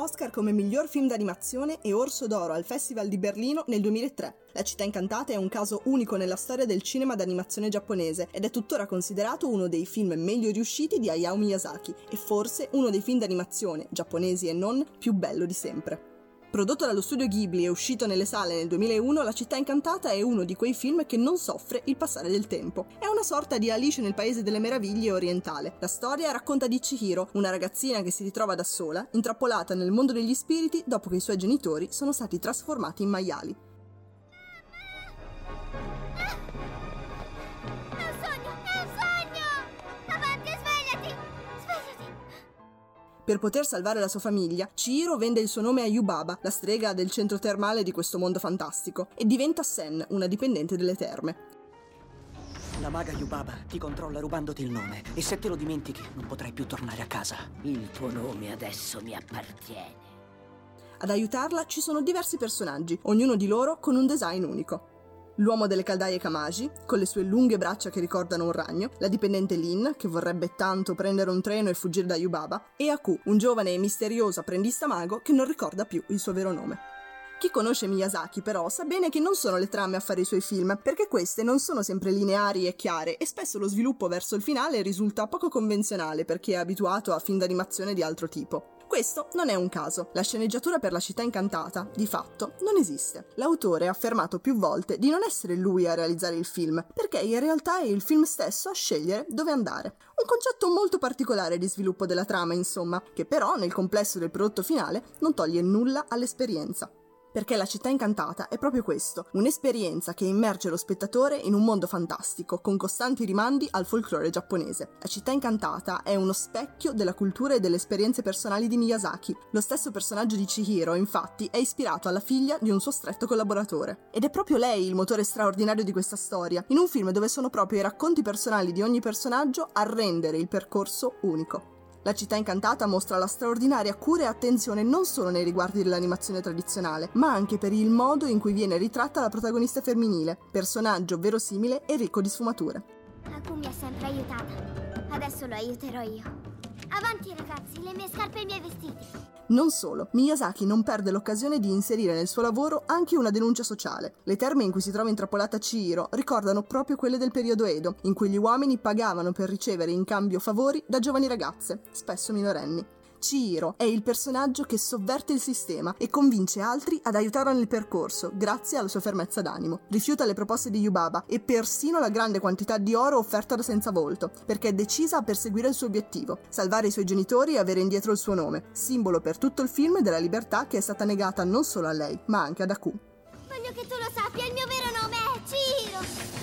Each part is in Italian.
Oscar come miglior film d'animazione e Orso d'Oro al Festival di Berlino nel 2003. La città incantata è un caso unico nella storia del cinema d'animazione giapponese ed è tuttora considerato uno dei film meglio riusciti di Hayao Miyazaki e forse uno dei film d'animazione, giapponesi e non, più bello di sempre. Prodotto dallo studio Ghibli e uscito nelle sale nel 2001, La città incantata è uno di quei film che non soffre il passare del tempo. È una sorta di Alice nel paese delle meraviglie orientale. La storia racconta di Chihiro, una ragazzina che si ritrova da sola, intrappolata nel mondo degli spiriti dopo che i suoi genitori sono stati trasformati in maiali. Per poter salvare la sua famiglia, Chihiro vende il suo nome a Yubaba, la strega del centro termale di questo mondo fantastico, e diventa Sen, una dipendente delle terme. La maga Yubaba ti controlla rubandoti il nome e se te lo dimentichi non potrai più tornare a casa. Il tuo nome adesso mi appartiene. Ad aiutarla ci sono diversi personaggi, ognuno di loro con un design unico. L'uomo delle caldaie Kamaji, con le sue lunghe braccia che ricordano un ragno, la dipendente Lin, che vorrebbe tanto prendere un treno e fuggire da Yubaba, e Aku, un giovane e misterioso apprendista mago che non ricorda più il suo vero nome. Chi conosce Miyazaki però sa bene che non sono le trame a fare i suoi film, perché queste non sono sempre lineari e chiare e spesso lo sviluppo verso il finale risulta poco convenzionale per chi è abituato a film d'animazione di altro tipo. Questo non è un caso. La sceneggiatura per la città incantata, di fatto, non esiste. L'autore ha affermato più volte di non essere lui a realizzare il film, perché in realtà è il film stesso a scegliere dove andare. Un concetto molto particolare di sviluppo della trama, insomma, che però nel complesso del prodotto finale non toglie nulla all'esperienza. Perché la città incantata è proprio questo, un'esperienza che immerge lo spettatore in un mondo fantastico, con costanti rimandi al folklore giapponese. La città incantata è uno specchio della cultura e delle esperienze personali di Miyazaki. Lo stesso personaggio di Chihiro, infatti, è ispirato alla figlia di un suo stretto collaboratore. Ed è proprio lei il motore straordinario di questa storia, in un film dove sono proprio i racconti personali di ogni personaggio a rendere il percorso unico. La città incantata mostra la straordinaria cura e attenzione non solo nei riguardi dell'animazione tradizionale, ma anche per il modo in cui viene ritratta la protagonista femminile, personaggio verosimile e ricco di sfumature. Aku mi ha sempre aiutata. Adesso lo aiuterò io. Avanti ragazzi, le mie scarpe e i miei vestiti. Non solo, Miyazaki non perde l'occasione di inserire nel suo lavoro anche una denuncia sociale. Le terme in cui si trova intrappolata Chihiro ricordano proprio quelle del periodo Edo, in cui gli uomini pagavano per ricevere in cambio favori da giovani ragazze, spesso minorenni. Chihiro è il personaggio che sovverte il sistema e convince altri ad aiutarla nel percorso, grazie alla sua fermezza d'animo. Rifiuta le proposte di Yubaba e persino la grande quantità di oro offerta da senza volto, perché è decisa a perseguire il suo obiettivo, salvare i suoi genitori e avere indietro il suo nome, simbolo per tutto il film della libertà che è stata negata non solo a lei, ma anche ad Aku. Voglio che tu lo sappia, il mio vero nome è Ciro.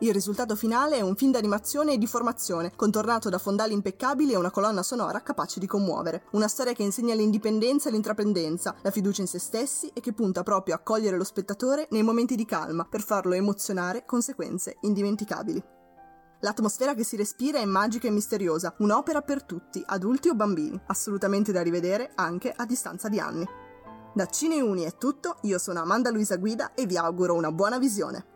Il risultato finale è un film d'animazione e di formazione, contornato da fondali impeccabili e una colonna sonora capace di commuovere. Una storia che insegna l'indipendenza e l'intraprendenza, la fiducia in se stessi e che punta proprio a cogliere lo spettatore nei momenti di calma per farlo emozionare con sequenze indimenticabili. L'atmosfera che si respira è magica e misteriosa, un'opera per tutti, adulti o bambini, assolutamente da rivedere anche a distanza di anni. Da Cine Uni è tutto, io sono Amanda Luisa Guida e vi auguro una buona visione.